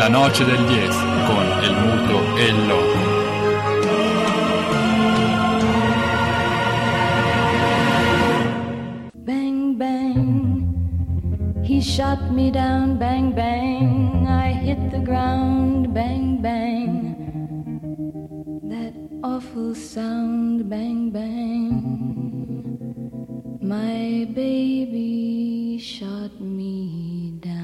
La noce del 10 con el muto e il loco. Bang, bang. He shot me down, bang, bang. I hit the ground, bang, bang. That awful sound, bang, bang. My baby shot me down.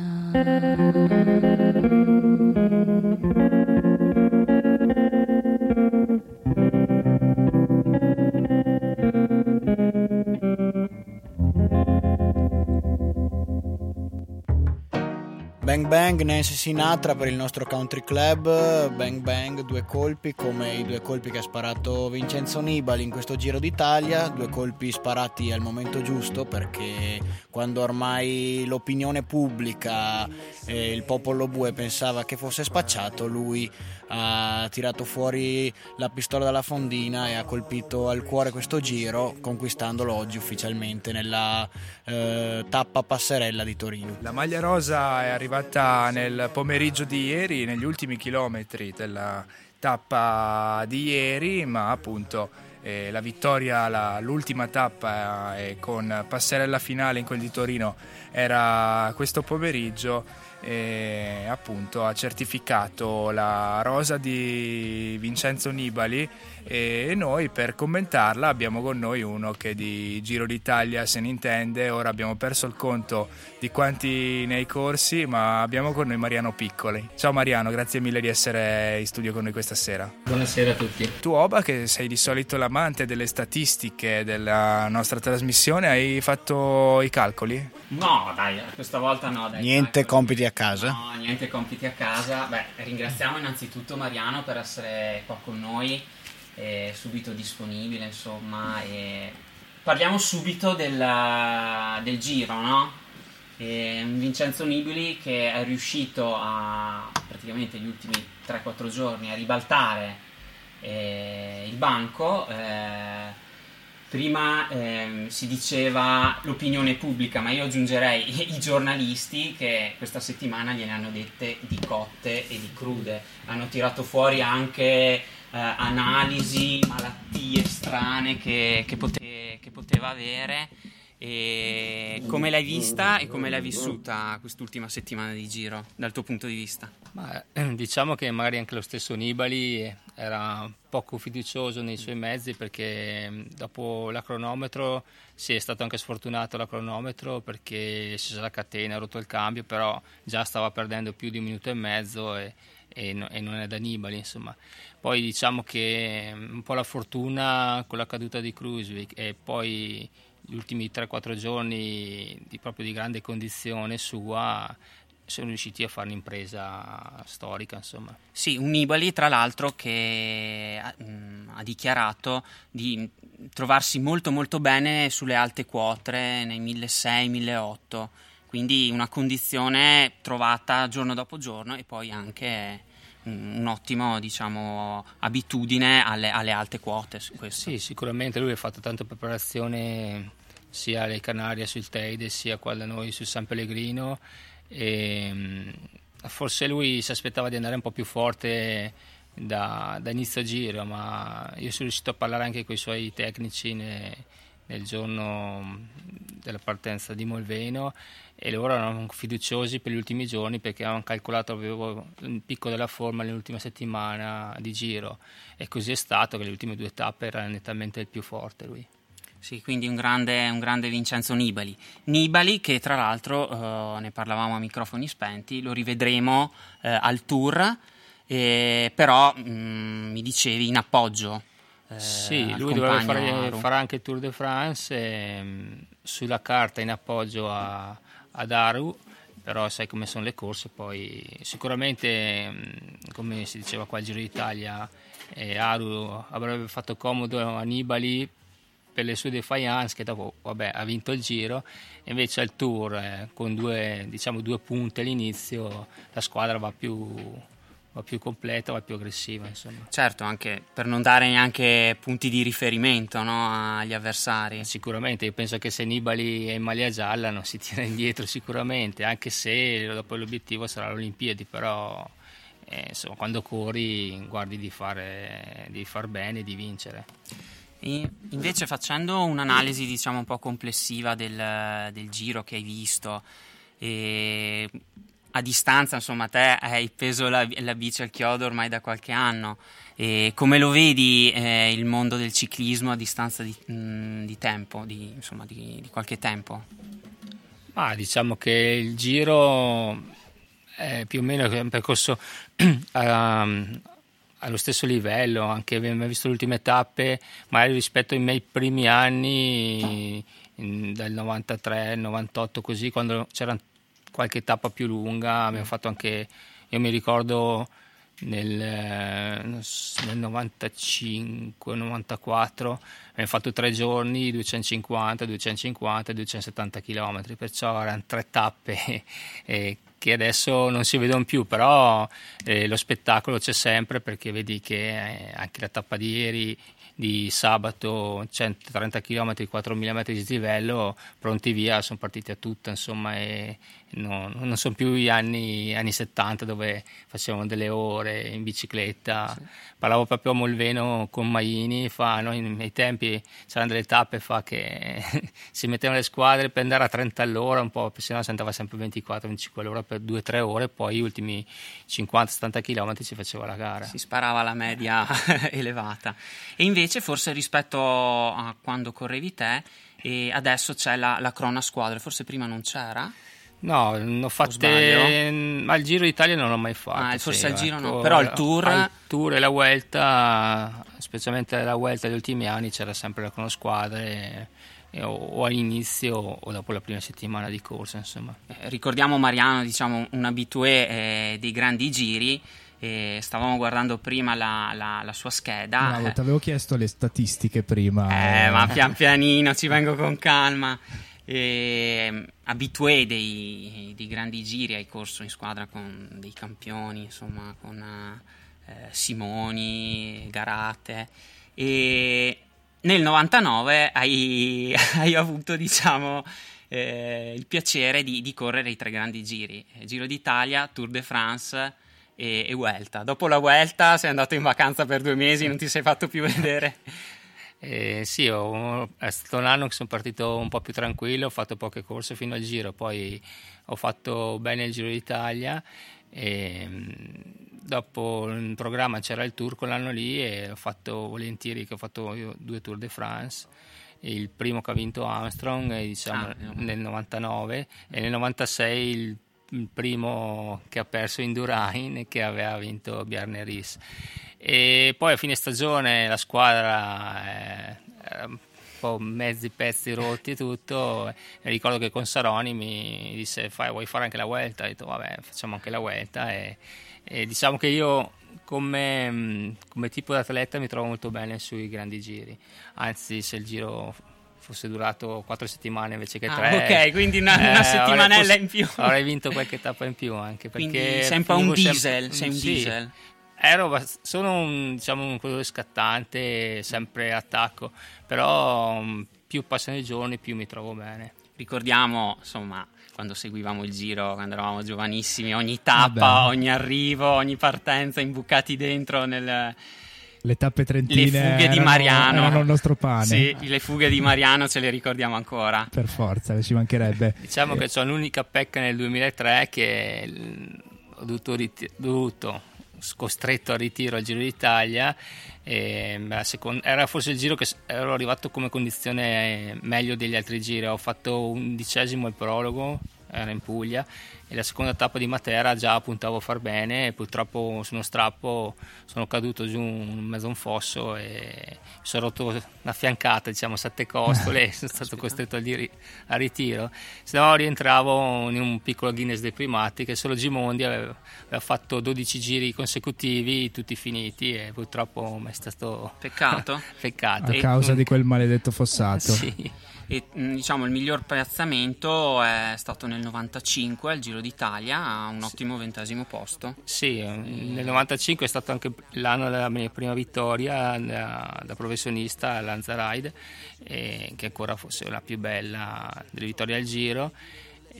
Bang Bang Nancy Sinatra per il nostro country club, Bang Bang due colpi come i due colpi che ha sparato Vincenzo Nibali in questo Giro d'Italia, due colpi sparati al momento giusto perché quando ormai l'opinione pubblica e il popolo bue pensava che fosse spacciato, lui ha tirato fuori la pistola dalla fondina e ha colpito al cuore questo giro conquistandolo oggi ufficialmente nella eh, tappa passerella di Torino. La maglia rosa è arrivata nel pomeriggio di ieri, negli ultimi chilometri della tappa di ieri, ma appunto eh, la vittoria, la, l'ultima tappa eh, con passerella finale in quel di Torino era questo pomeriggio e appunto ha certificato la rosa di Vincenzo Nibali e noi per commentarla abbiamo con noi uno che di Giro d'Italia se ne intende, ora abbiamo perso il conto di quanti nei corsi ma abbiamo con noi Mariano Piccoli. Ciao Mariano, grazie mille di essere in studio con noi questa sera. Buonasera a tutti. Tu Oba che sei di solito l'amante delle statistiche della nostra trasmissione, hai fatto i calcoli? No, dai, questa volta no. Dai, Niente dai, compiti a casa? No, niente compiti a casa. Beh, ringraziamo innanzitutto Mariano per essere qua con noi, è subito disponibile, insomma. E parliamo subito della- del giro, no? E Vincenzo Nibili che è riuscito a praticamente gli ultimi 3-4 giorni a ribaltare eh, il banco. eh, Prima ehm, si diceva l'opinione pubblica, ma io aggiungerei i giornalisti che questa settimana gliene hanno dette di cotte e di crude. Hanno tirato fuori anche eh, analisi, malattie strane che, che pote- che poteva avere. E come l'hai vista e come l'hai vissuta quest'ultima settimana di giro dal tuo punto di vista? Ma, eh, diciamo che magari anche lo stesso Nibali era poco fiducioso nei suoi mezzi perché dopo la cronometro si è stato anche sfortunato la cronometro perché si è la catena, ha rotto il cambio, però già stava perdendo più di un minuto e mezzo e, e no- e non è da Nibali insomma. Poi diciamo che mh, un po' la fortuna con la caduta di Krusvik e poi gli ultimi 3-4 giorni di, proprio di grande condizione sua sono riusciti a fare un'impresa storica insomma. Sì, un Nibali tra l'altro che ha- mh, ha dichiarato di trovarsi molto molto bene sulle alte quote nei 1600-1800, quindi una condizione trovata giorno dopo giorno e poi anche un, un ottimo diciamo abitudine alle, alle alte quote su questo. Sì, sicuramente lui ha fatto tanta preparazione sia alle Canarie sul Teide sia qua da noi sul San Pellegrino e mh, forse lui si aspettava di andare un po' più forte da, da inizio giro, ma io sono riuscito a parlare anche con i suoi tecnici ne- nel giorno della partenza di Molveno e loro erano fiduciosi per gli ultimi giorni perché avevano calcolato avevo il picco della forma nell'ultima settimana di giro e così è stato che le ultime due tappe era nettamente il più forte lui. Sì, quindi un grande, un grande Vincenzo Nibali. Nibali che tra l'altro, eh, ne parlavamo a microfoni spenti, lo rivedremo eh, al tour, eh, però mh, mi dicevi in appoggio. eh, Sì, lui compagno fare, fare anche il Tour de France ehm, sulla carta in appoggio a, ad Aru, però sai come sono le corse, poi sicuramente ehm, come si diceva qua al Giro d'Italia eh, Aru avrebbe fatto comodo a Nibali per le sue defiance che dopo vabbè, ha vinto il giro. Invece al tour eh, con due, diciamo, due punte all'inizio la squadra va più, va più completa, va più aggressiva. Insomma. Certo, anche per non dare neanche punti di riferimento no, agli avversari. Sicuramente, io penso che se Nibali è in maglia gialla non si tira indietro sicuramente, anche se dopo l'obiettivo sarà l'Olimpiadi, però eh, insomma, quando corri guardi di fare, di far bene e di vincere. Invece facendo un'analisi diciamo un po' complessiva del, del giro che hai visto, e a distanza, insomma, te hai preso la, la, bici al chiodo ormai da qualche anno. E come lo vedi eh, il mondo del ciclismo a distanza di, mh, mm, di tempo, di, insomma, di, di, qualche tempo? Ma diciamo che il giro è più o meno un percorso um, allo stesso livello, anche abbiamo visto le ultime tappe, magari rispetto ai miei primi anni in, del 93, 98 così, quando c'era qualche tappa più lunga, abbiamo fatto anche, io mi ricordo nel, nel 95, 94 abbiamo fatto tre giorni 250, 250 270 km perciò erano tre tappe eh, che adesso non si vedono più, però eh, lo spettacolo c'è sempre perché vedi che eh, anche la tappa di ieri di sabato 130 km 4.000 metri di dislivello pronti via sono partiti a tutta insomma e no, non sono più gli anni, anni, 70 dove facevamo delle ore in bicicletta. Sì. parlavo proprio a Molveno con Maini fa, no, nei tempi c'erano delle tappe fa che si mettevano le squadre per andare a 30 all'ora un po' se no si andava sempre 24-25 all'ora per 2-3 ore poi gli ultimi 50-70 km si faceva la gara. Si sparava la media elevata. E invece forse rispetto a quando correvi te e adesso c'è la, la crona squadre forse prima non c'era No, non ho fatte. Ma il Giro d'Italia non l'ho mai fatto. Ah, forse sì, il Giro ecco, no. Però il Tour. Il Tour e la Vuelta, specialmente la Vuelta degli ultimi anni, c'era sempre la cronosquadre. E, o, o all'inizio o dopo la prima settimana di corsa, insomma. Eh, ricordiamo Mariano, diciamo, un abitué eh, dei grandi giri. E stavamo guardando prima la, la, la sua scheda. Bravo, ti avevo chiesto le statistiche prima. Eh, ma pian pianino ci vengo con calma eh, abitué dei, dei, grandi giri, hai corso in squadra con dei campioni, insomma, con eh, Simoni, Garate e nel 99 hai, hai avuto, diciamo, eh, il piacere di, di, correre i tre grandi giri, Giro d'Italia, Tour de France e, e Vuelta. Dopo la Vuelta sei andato in vacanza per due mesi, non ti sei fatto più vedere. Eh, sì, ho, è stato un anno che sono partito un po' più tranquillo, ho fatto poche corse fino al giro, poi ho fatto bene il Giro d'Italia e mm, dopo in programma c'era il tour quell'anno lì e ho fatto volentieri che ho fatto due Tour de France il primo che ha vinto Armstrong diciamo, ah, nel 99 e nel 96 il, il primo che ha perso Indurain e che aveva vinto Bjarne Ries e poi a fine stagione la squadra era un po' mezzi pezzi rotti e tutto. E ricordo che con Saroni mi disse: Fai, Vuoi fare anche la Vuelta? Ho detto: Vabbè, facciamo anche la Vuelta. E, e diciamo che io come, come tipo di atleta mi trovo molto bene sui grandi giri. Anzi, se il giro fosse durato quattro settimane invece che tre. Ah, ok, quindi una, una eh, settimanella in più. Avrei vinto qualche tappa in più anche. Perché quindi sei un po' un diesel. Sei un sì, diesel. Ero, sono un, diciamo, un corridore scattante, sempre attacco, però mm, più passano i giorni più mi trovo bene. Ricordiamo, insomma, quando seguivamo il giro, quando eravamo giovanissimi, ogni tappa, ah ogni arrivo, ogni partenza, imbucati dentro nel... Le tappe trentine le fughe di Mariano erano il nostro pane. Sì, le fughe di Mariano ce le ricordiamo ancora. Per forza, ci mancherebbe. Diciamo eh. che c'ho l'unica pecca nel 2003 che ho dovuto, rit- dovuto costretto al ritiro al Giro d'Italia. Seconda, era forse il giro che ero arrivato come condizione meglio degli altri giri. Ho fatto undicesimo il prologo, era in Puglia, e la seconda tappa di Matera già puntavo a far bene e purtroppo su uno strappo sono caduto giù in mezzo a un fosso e mi sono rotto una fiancata, diciamo sette costole e sono stato costretto al, ritiro. Se no rientravo in un piccolo Guinness dei primati che solo Gimondi aveva, aveva fatto 12 giri consecutivi, tutti finiti e purtroppo mi è stato peccato. peccato. A causa e, di quel maledetto fossato. Sì. E mh, diciamo il miglior piazzamento è stato nel 95 al Giro d'Italia a un ottimo ventesimo posto. Sì, nel 95 è stato anche l'anno della mia prima vittoria da, da professionista a Lanzaride, eh, che ancora fosse la più bella delle vittorie al Giro.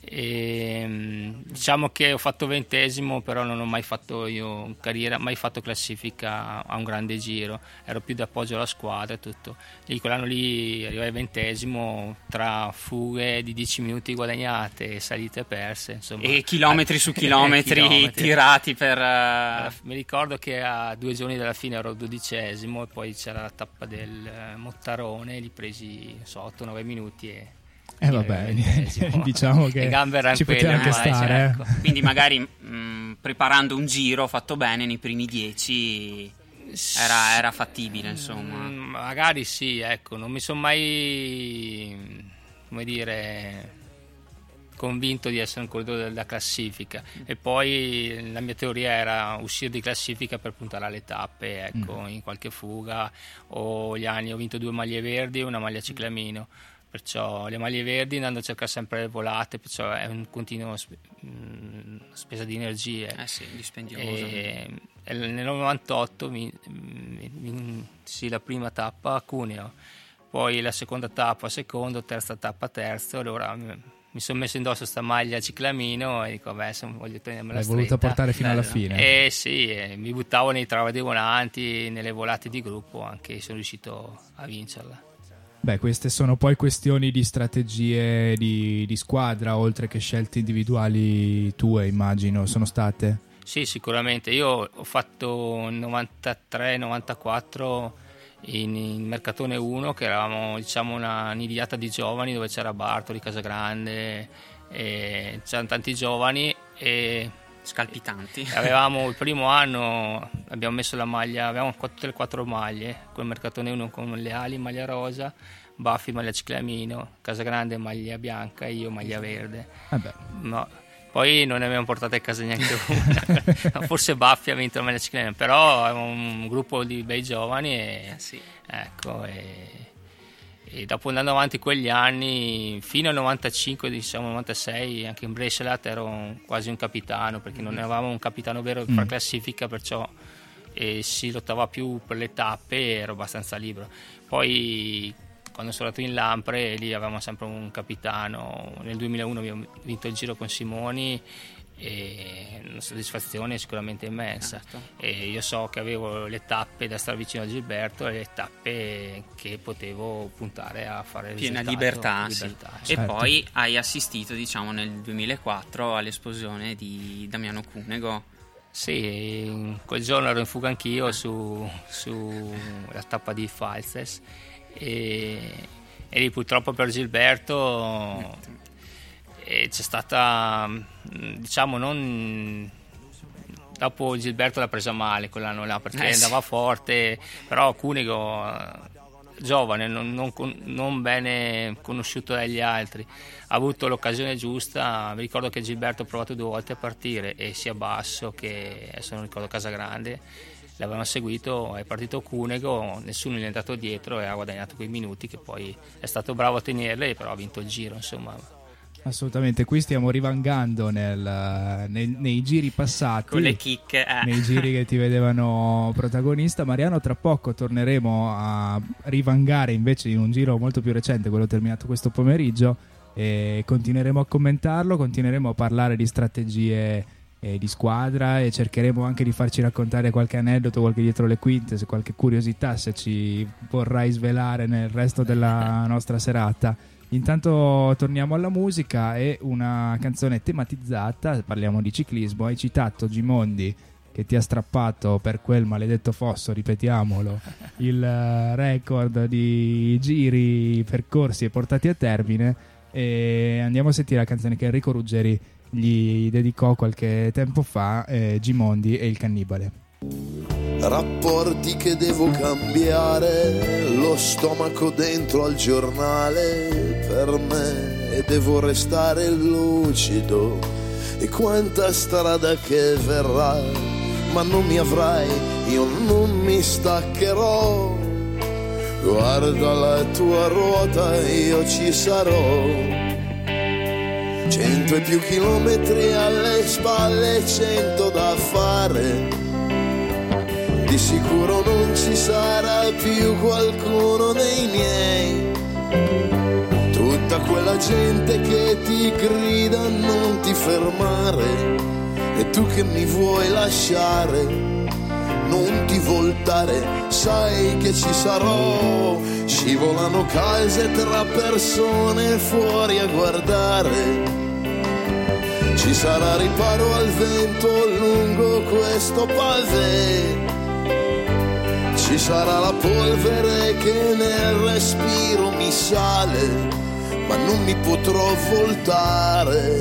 E, mm, diciamo che ho fatto ventesimo, però non ho mai fatto io carriera, mai fatto classifica a un grande giro, ero più d'appoggio alla squadra e tutto. Lì quell'anno lì arrivai ventesimo tra fughe di 10 minuti guadagnate, salite perse, insomma. E chilometri su chilometri, chilometri. tirati per... Eh, Mi ricordo che a due giorni dalla fine ero dodicesimo e poi c'era la tappa del eh, Mottarone, li presi so, 8-9 minuti e Eh vabbè, diciamo che Le gambe erano ci poteva quelle, anche ormai, stare. cioè, eh. Quindi magari mh, preparando un giro fatto bene nei primi 10 era, era fattibile, insomma. Mm, magari sì, ecco, non mi sono mai, come dire, convinto di essere un corridore della classifica e poi la mia teoria era uscire di classifica per puntare alle tappe, ecco, Mm. in qualche fuga o gli anni ho vinto due maglie verdi e una maglia ciclamino. Perciò le maglie verdi andando a cercare sempre le volate, perciò è un continuo sp- mm, spesa di energie. Eh sì, dispendioso. E, e nel 98 mi, mi- mi- sì, la prima tappa a Cuneo, poi la seconda tappa secondo, terza tappa terzo, allora mi, sono messo indosso sta maglia ciclamino e dico vabbè se voglio tenermela L'hai voluta portare fino alla Bello. fine. Eh sì, eh, mi buttavo nei travadi volanti, nelle volate di gruppo, anche sono riuscito a vincerla. Beh, queste sono poi questioni di strategie di, di squadra, oltre che scelte individuali tue, immagino, sono state. Sì, sicuramente. Io ho fatto 93-94 in, in Mercatone 1, che eravamo diciamo una nidiata di giovani dove c'era Bartoli, Casagrande, c'erano tanti giovani e Scalpitanti. avevamo il primo anno abbiamo messo la maglia avevamo tutte le quattro maglie col mercatone 1 con le ali maglia rosa Baffi maglia ciclamino Casagrande maglia bianca e io maglia verde Vabbè, No, poi non ne abbiamo portate a casa neanche una. Forse Baffi ha vinto la maglia ciclina, però è un gruppo di bei giovani e, Eh sì. ecco, e, e dopo andando avanti quegli anni, fino al 95, diciamo 96, anche in Brescia ero quasi un capitano, perché non avevamo un capitano vero per Mm. classifica, perciò e si lottava più per le tappe e ero abbastanza libero. Poi quando sono andato in Lampre lì avevamo sempre un capitano, nel 2001 abbiamo vinto il giro con Simoni e una soddisfazione sicuramente immensa Certo. e io so che avevo le tappe da stare vicino a Gilberto e le tappe che potevo puntare a fare il Piena risultato. libertà, sì. Libertà, E Certo. poi hai assistito, diciamo, nel 2004 all'esplosione di Damiano Cunego. Sì, quel giorno ero in fuga anch'io su, sulla tappa di Falses e, e lì purtroppo per Gilberto eh, c'è stata, mh, diciamo, non... Dopo Gilberto l'ha presa male quell'anno là perché Eh, sì. andava forte, però Cunego eh, giovane, non, non non bene conosciuto dagli altri, ha avuto l'occasione giusta. Mi ricordo che Gilberto ha provato due volte a partire e sia Basso che adesso non ricordo Casagrande l'avevano seguito, è partito Cunego, nessuno gli è andato dietro e ha guadagnato quei minuti che poi è stato bravo a tenerle, però ha vinto il giro, insomma. Assolutamente. Qui stiamo rivangando nel- nei, nei giri passati. Con le kick. eh. nei giri che ti vedevano protagonista. Mariano, tra poco torneremo a rivangare invece in un giro molto più recente, quello terminato questo pomeriggio, e continueremo a commentarlo, continueremo a parlare di strategie eh, di squadra e cercheremo anche di farci raccontare qualche aneddoto, qualche dietro le quinte, se qualche curiosità, se ci vorrai svelare nel resto della nostra serata. Intanto torniamo alla musica e una canzone tematizzata, parliamo di ciclismo, hai citato Gimondi che ti ha strappato per quel maledetto fosso, ripetiamolo, il eh, record di giri percorsi e portati a termine e andiamo a sentire la canzone che Enrico Ruggeri gli dedicò qualche tempo fa, eh, Gimondi e il cannibale. Rapporti che devo cambiare, lo stomaco dentro al giornale per me e devo restare lucido e quanta strada che verrà, ma non mi avrai, io non mi staccherò. Guarda la tua ruota, io ci sarò. Cento e più chilometri alle spalle, cento da fare. Di sicuro non ci sarà più qualcuno dei miei. Tutta quella gente che ti grida non ti fermare. E tu che mi vuoi lasciare, non ti voltare, sai che ci sarò. Scivolano case tra persone fuori a guardare. Ci sarà riparo al vento lungo questo pavé. Ci sarà la polvere che nel respiro mi sale, ma non mi potrò voltare,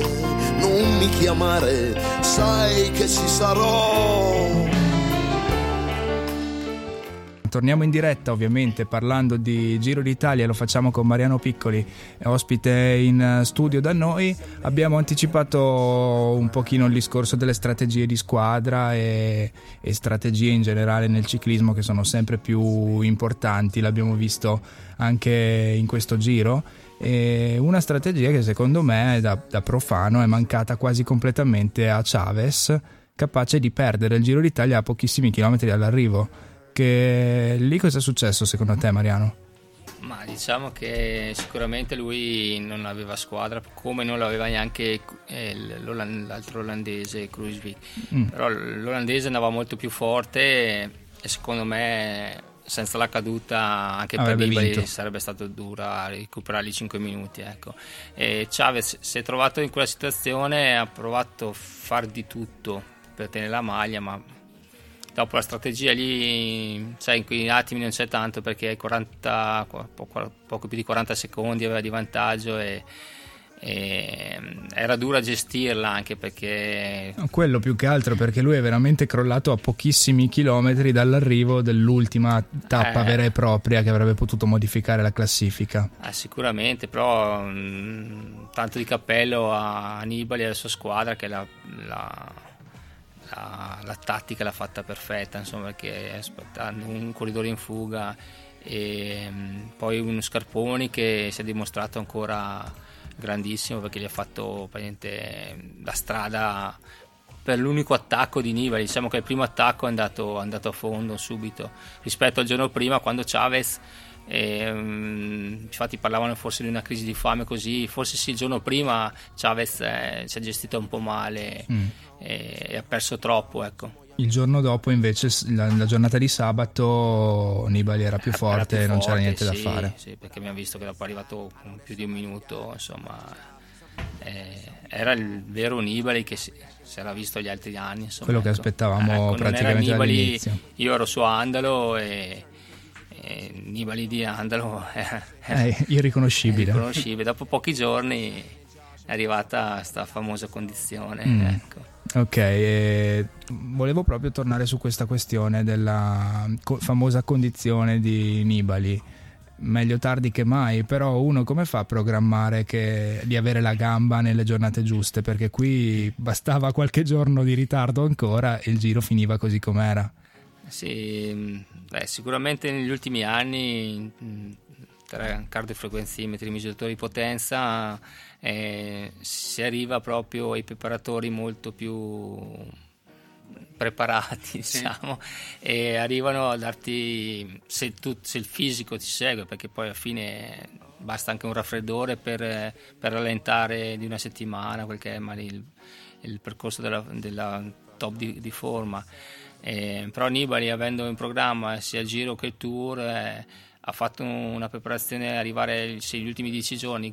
non mi chiamare, sai che ci sarò. Torniamo in diretta ovviamente parlando di Giro d'Italia, lo facciamo con Mariano Piccoli, ospite in studio da noi. Abbiamo anticipato un pochino il discorso delle strategie di squadra e, e strategie in generale nel ciclismo che sono sempre più importanti, l'abbiamo visto anche in questo giro. E una strategia che secondo me da, da profano è mancata quasi completamente a Chavez, capace di perdere il Giro d'Italia a pochissimi chilometri dall'arrivo che lì cosa è successo secondo te Mariano? Ma diciamo che sicuramente lui non aveva squadra come non l'aveva neanche eh, l'altro olandese Kruiswijk mm. però l'olandese andava molto più forte e secondo me senza la caduta anche Avrebbe per Nibali sarebbe stato dura recuperare i 5 minuti ecco. e Chavez si è trovato in quella situazione ha provato a far di tutto per tenere la maglia ma dopo la strategia lì, sai, in quei attimi non c'è tanto perché hai 40, poco, poco, più di 40 secondi aveva di vantaggio e, e era dura gestirla anche perché quello più che altro perché lui è veramente crollato a pochissimi chilometri dall'arrivo dell'ultima tappa eh, vera e propria che avrebbe potuto modificare la classifica. Eh, sicuramente però mh, tanto di cappello a Nibali e alla sua squadra che la, la la, la tattica l'ha fatta perfetta, insomma, perché aspettando un corridore in fuga e mm, poi uno Scarponi che si è dimostrato ancora grandissimo perché gli ha fatto praticamente la strada per l'unico attacco di Nibali. Diciamo che il primo attacco è andato, è andato a fondo subito rispetto al giorno prima quando Chavez e, um, infatti parlavano forse di una crisi di fame così forse sì il giorno prima Chavez eh, si è gestito un po' male mm. e, e, ha perso troppo ecco. il giorno dopo invece la, la, giornata di sabato Nibali era più forte e non c'era niente sì, da fare sì perché abbiamo visto che dopo è arrivato con più di un minuto insomma eh, era il vero Nibali che si, si era visto gli altri anni insomma, quello ecco. che aspettavamo ecco, praticamente Nibali, io ero su Andalo e Nibali di Andalo è, è irriconoscibile. irriconoscibile. Dopo pochi giorni è arrivata questa famosa condizione. Mm. Ecco. Ok, e volevo proprio tornare su questa questione della co- famosa condizione di Nibali. Meglio tardi che mai, però uno come fa a programmare che, di avere la gamba nelle giornate giuste? Perché qui bastava qualche giorno di ritardo ancora e il giro finiva così com'era. Sì, beh, sicuramente negli ultimi anni tra cardiofrequenzimetri, misuratori di potenza, eh, si arriva proprio ai preparatori molto più preparati, diciamo, e arrivano a darti, se, tu, se, il fisico ti segue, perché poi alla fine basta anche un raffreddore per, per rallentare di una settimana quel che è il, il percorso della, della top di, di forma. Eh, però Nibali, avendo in programma sia il giro che il tour, eh, ha fatto una preparazione arrivare sì, gli ultimi dieci giorni,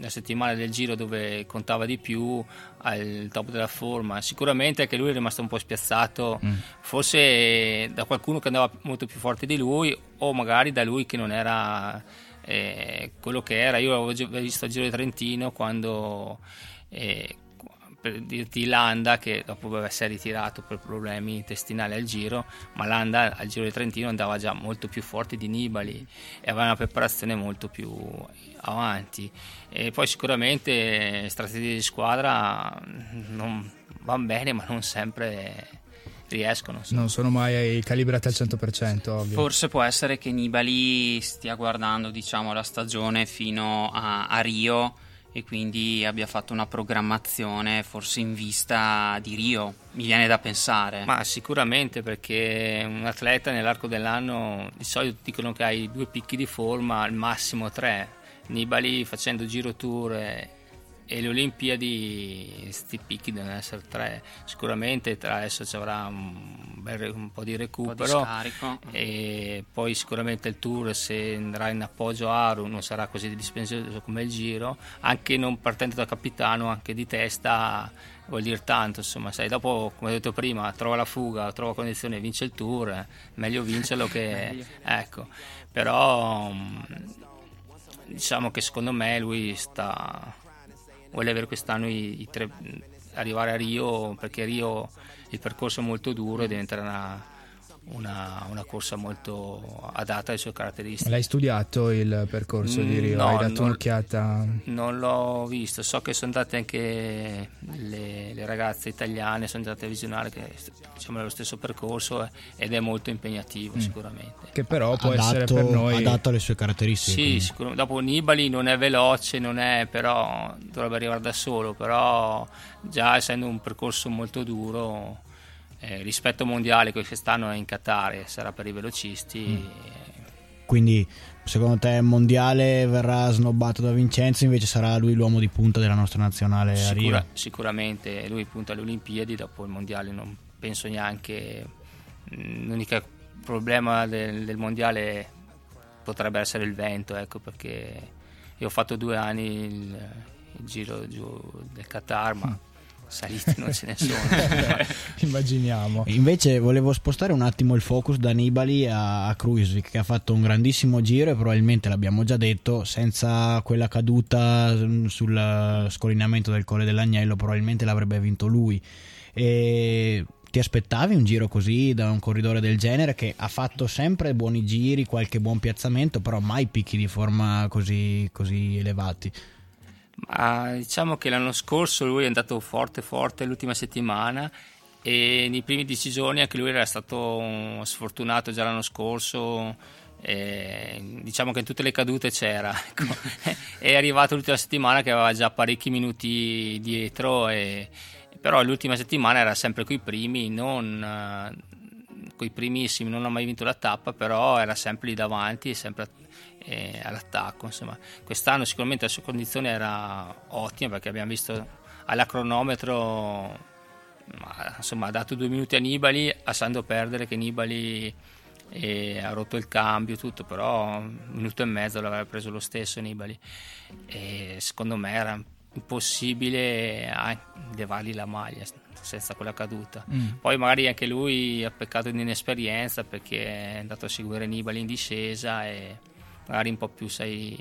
la settimana del giro dove contava di più al top della forma. Sicuramente anche lui è rimasto un po' spiazzato, mm. forse da qualcuno che andava molto più forte di lui o magari da lui che non era eh, quello che era. Io avevo visto il Giro di Trentino quando eh, per dirti Landa che dopo si è ritirato per problemi intestinali al giro ma Landa al giro di Trentino andava già molto più forte di Nibali e aveva una preparazione molto più avanti e poi sicuramente strategie di squadra non vanno bene ma non sempre riescono. insomma. Non sono mai calibrati al 100%, ovvio. Forse può essere che Nibali stia guardando diciamo, la stagione fino a, a Rio e quindi abbia fatto una programmazione forse in vista di Rio, mi viene da pensare. Ma sicuramente perché un atleta nell'arco dell'anno di solito dicono che hai due picchi di forma, al massimo tre. Nibali facendo giro tour e, le Olimpiadi, questi picchi devono essere tre. Sicuramente tra adesso ci avrà un, bel- un po' di un po' di recupero. e poi sicuramente il tour se andrà in appoggio a Aru non sarà così dispendioso come il giro anche non partendo da capitano anche di testa vuol dire tanto insomma sai dopo come ho detto prima trova la fuga trova condizione e vince il tour meglio vincerlo che ecco però mh, diciamo che secondo me lui sta vuole avere quest'anno i, i tre arrivare a Rio perché Rio il percorso è molto duro e diventerà una, una, una corsa molto adatta alle sue caratteristiche. L'hai studiato il percorso di Mm, Rio? no, Hai dato non- un'occhiata? Non l'ho visto, so che sono andate anche le, le ragazze italiane, sono andate a visionare che diciamo, è lo stesso percorso eh, ed è molto impegnativo sicuramente. Che però può essere Adatto, per noi... adatto alle sue caratteristiche. Sì, sicuramente. Dopo Nibali non è veloce, non è, però dovrebbe arrivare da solo, però già essendo un percorso molto duro eh, rispetto al mondiale che quest'anno è in Qatar e sarà per i velocisti. Quindi secondo te il mondiale verrà snobbato da Vincenzo, invece sarà lui l'uomo di punta della nostra nazionale a Sicura- Rio? sicuramente lui punta alle Olimpiadi, dopo il mondiale non penso neanche. mm, L'unico problema del, del mondiale potrebbe essere il vento, ecco, perché io ho fatto due anni il, il giro giù del Qatar, ma salite non ce ne sono. Immaginiamo. Invece volevo spostare un attimo il focus da Nibali a, a Kruiswijk che ha fatto un grandissimo giro e probabilmente l'abbiamo già detto senza quella caduta mm, sul scollinamento del Colle dell'Agnello probabilmente l'avrebbe vinto lui e ti aspettavi un giro così da un corridore del genere che ha fatto sempre buoni giri, qualche buon piazzamento però mai picchi di forma così, così elevati Ma diciamo che l'anno scorso lui è andato forte forte l'ultima settimana e nei primi dieci giorni anche lui era stato sfortunato già l'anno scorso. diciamo che in tutte le cadute c'era ecco. è arrivato l'ultima settimana che aveva già parecchi minuti dietro e, però l'ultima settimana era sempre coi primi non coi primissimi non ha mai vinto la tappa però era sempre lì davanti sempre eh, all'attacco insomma. Quest'anno sicuramente la sua condizione era ottima perché abbiamo visto alla cronometro ma, insomma ha dato due minuti a Nibali lasciando perdere che Nibali eh, ha rotto il cambio tutto però un minuto e mezzo l'aveva preso lo stesso Nibali. E secondo me era impossibile levargli la maglia senza quella caduta. Mm. poi magari anche lui ha peccato di inesperienza perché è andato a seguire Nibali in discesa e magari un po' più sai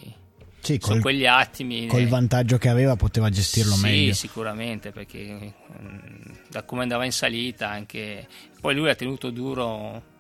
sì, su col, quegli attimi col vantaggio che aveva poteva gestirlo sì, meglio. sicuramente perché mm, da come andava in salita anche poi lui ha tenuto duro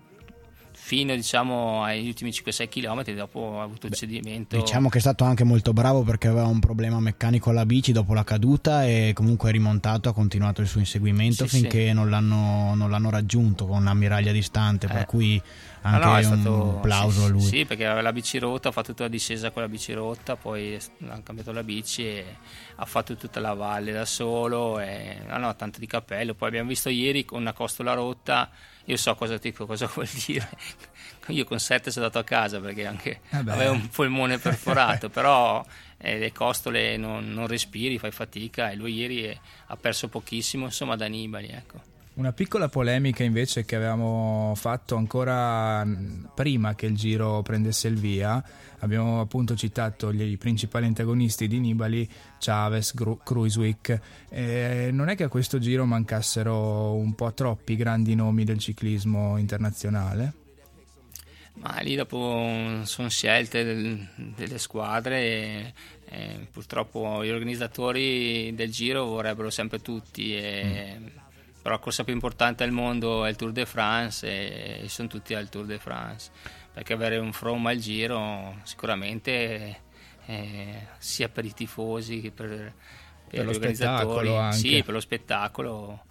fino diciamo agli ultimi 5-6 km dopo ha avuto il cedimento Diciamo che è stato anche molto bravo perché aveva un problema meccanico alla bici dopo la caduta e comunque è rimontato, ha continuato il suo inseguimento Sì, finché sì. Non, l'hanno, non l'hanno raggiunto con un'ammiraglia distante, per Eh. cui Ah, anche no, è un stato- applauso sì, a lui. Sì, perché aveva la bici rotta, ha fatto tutta la discesa con la bici rotta, poi ha cambiato la bici e ha fatto tutta la valle da solo. E, no, no, tanto di cappello. Poi abbiamo visto ieri con una costola rotta, io so cosa, dico, cosa vuol dire. Io con 7 sono andato a casa perché anche Eh beh. avevo un polmone perforato, però eh, le costole non, non respiri, fai fatica e lui ieri eh, ha perso pochissimo, insomma, da Nibali, ecco. Una piccola polemica invece che avevamo fatto ancora mh, prima che il giro prendesse il via, abbiamo appunto citato gli, i principali antagonisti di Nibali, Chavez, Gru- Kruiswijk. Eh, non è che a questo giro mancassero un po' troppi grandi nomi del ciclismo internazionale? Ma lì dopo sono scelte del- delle squadre e, e purtroppo gli organizzatori del giro vorrebbero sempre tutti, e- però la corsa più importante al mondo è il Tour de France e, sono tutti al Tour de France, perché avere un From al giro sicuramente eh, sia per i tifosi che per, per Per gli lo organizzatori, spettacolo anche. sì, per lo spettacolo.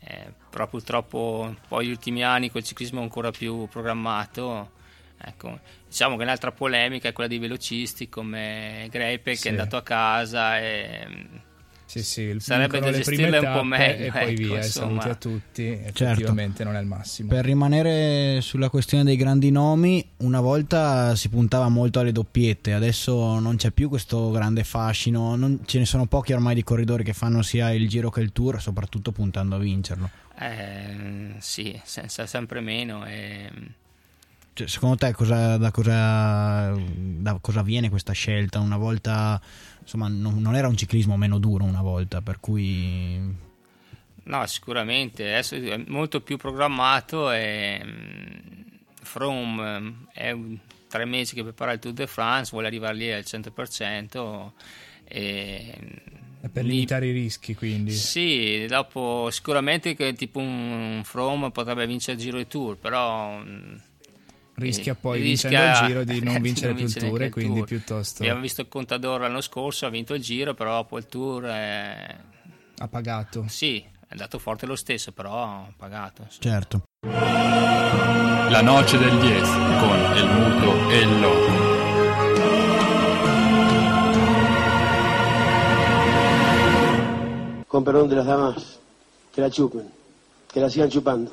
eh, però purtroppo poi gli ultimi anni col ciclismo ancora più programmato. Ecco, diciamo che un'altra polemica è quella dei velocisti come Greipel Sì. che è andato a casa e Sì, sì, il- Sarebbe da gestirle un po' meglio, E poi ecco, via, e insomma. saluti a tutti. Certo. Effettivamente non è il massimo. Per rimanere sulla questione dei grandi nomi, una volta si puntava molto alle doppiette, adesso non c'è più questo grande fascino, non- ce ne sono pochi ormai di corridori che fanno sia il giro che il tour, soprattutto puntando a vincerlo. eh, sì, senza sempre meno. E, Cioè, secondo te cosa, da, cosa, da cosa viene questa scelta? Una volta, insomma, non, non era un ciclismo meno duro una volta, per cui No, sicuramente, adesso è molto più programmato e mm, From mm, è un- tre mesi che prepara il Tour de France, vuole arrivare lì al 100% e per lì- limitare i rischi, quindi. Sì, dopo sicuramente che tipo un From potrebbe vincere il Giro e Tour, però mm, Rischia poi, rischia- vincendo il giro, di non vincere più il tour, e il quindi Tour. piuttosto Abbiamo visto il Contador l'anno scorso, ha vinto il Giro, però dopo il Tour è... ha pagato. sì, è andato forte lo stesso, però ha pagato. insomma. certo. La noche del 10 con el muto e el loco. Con perdón de las damas, que la chupen, que la sigan chupando.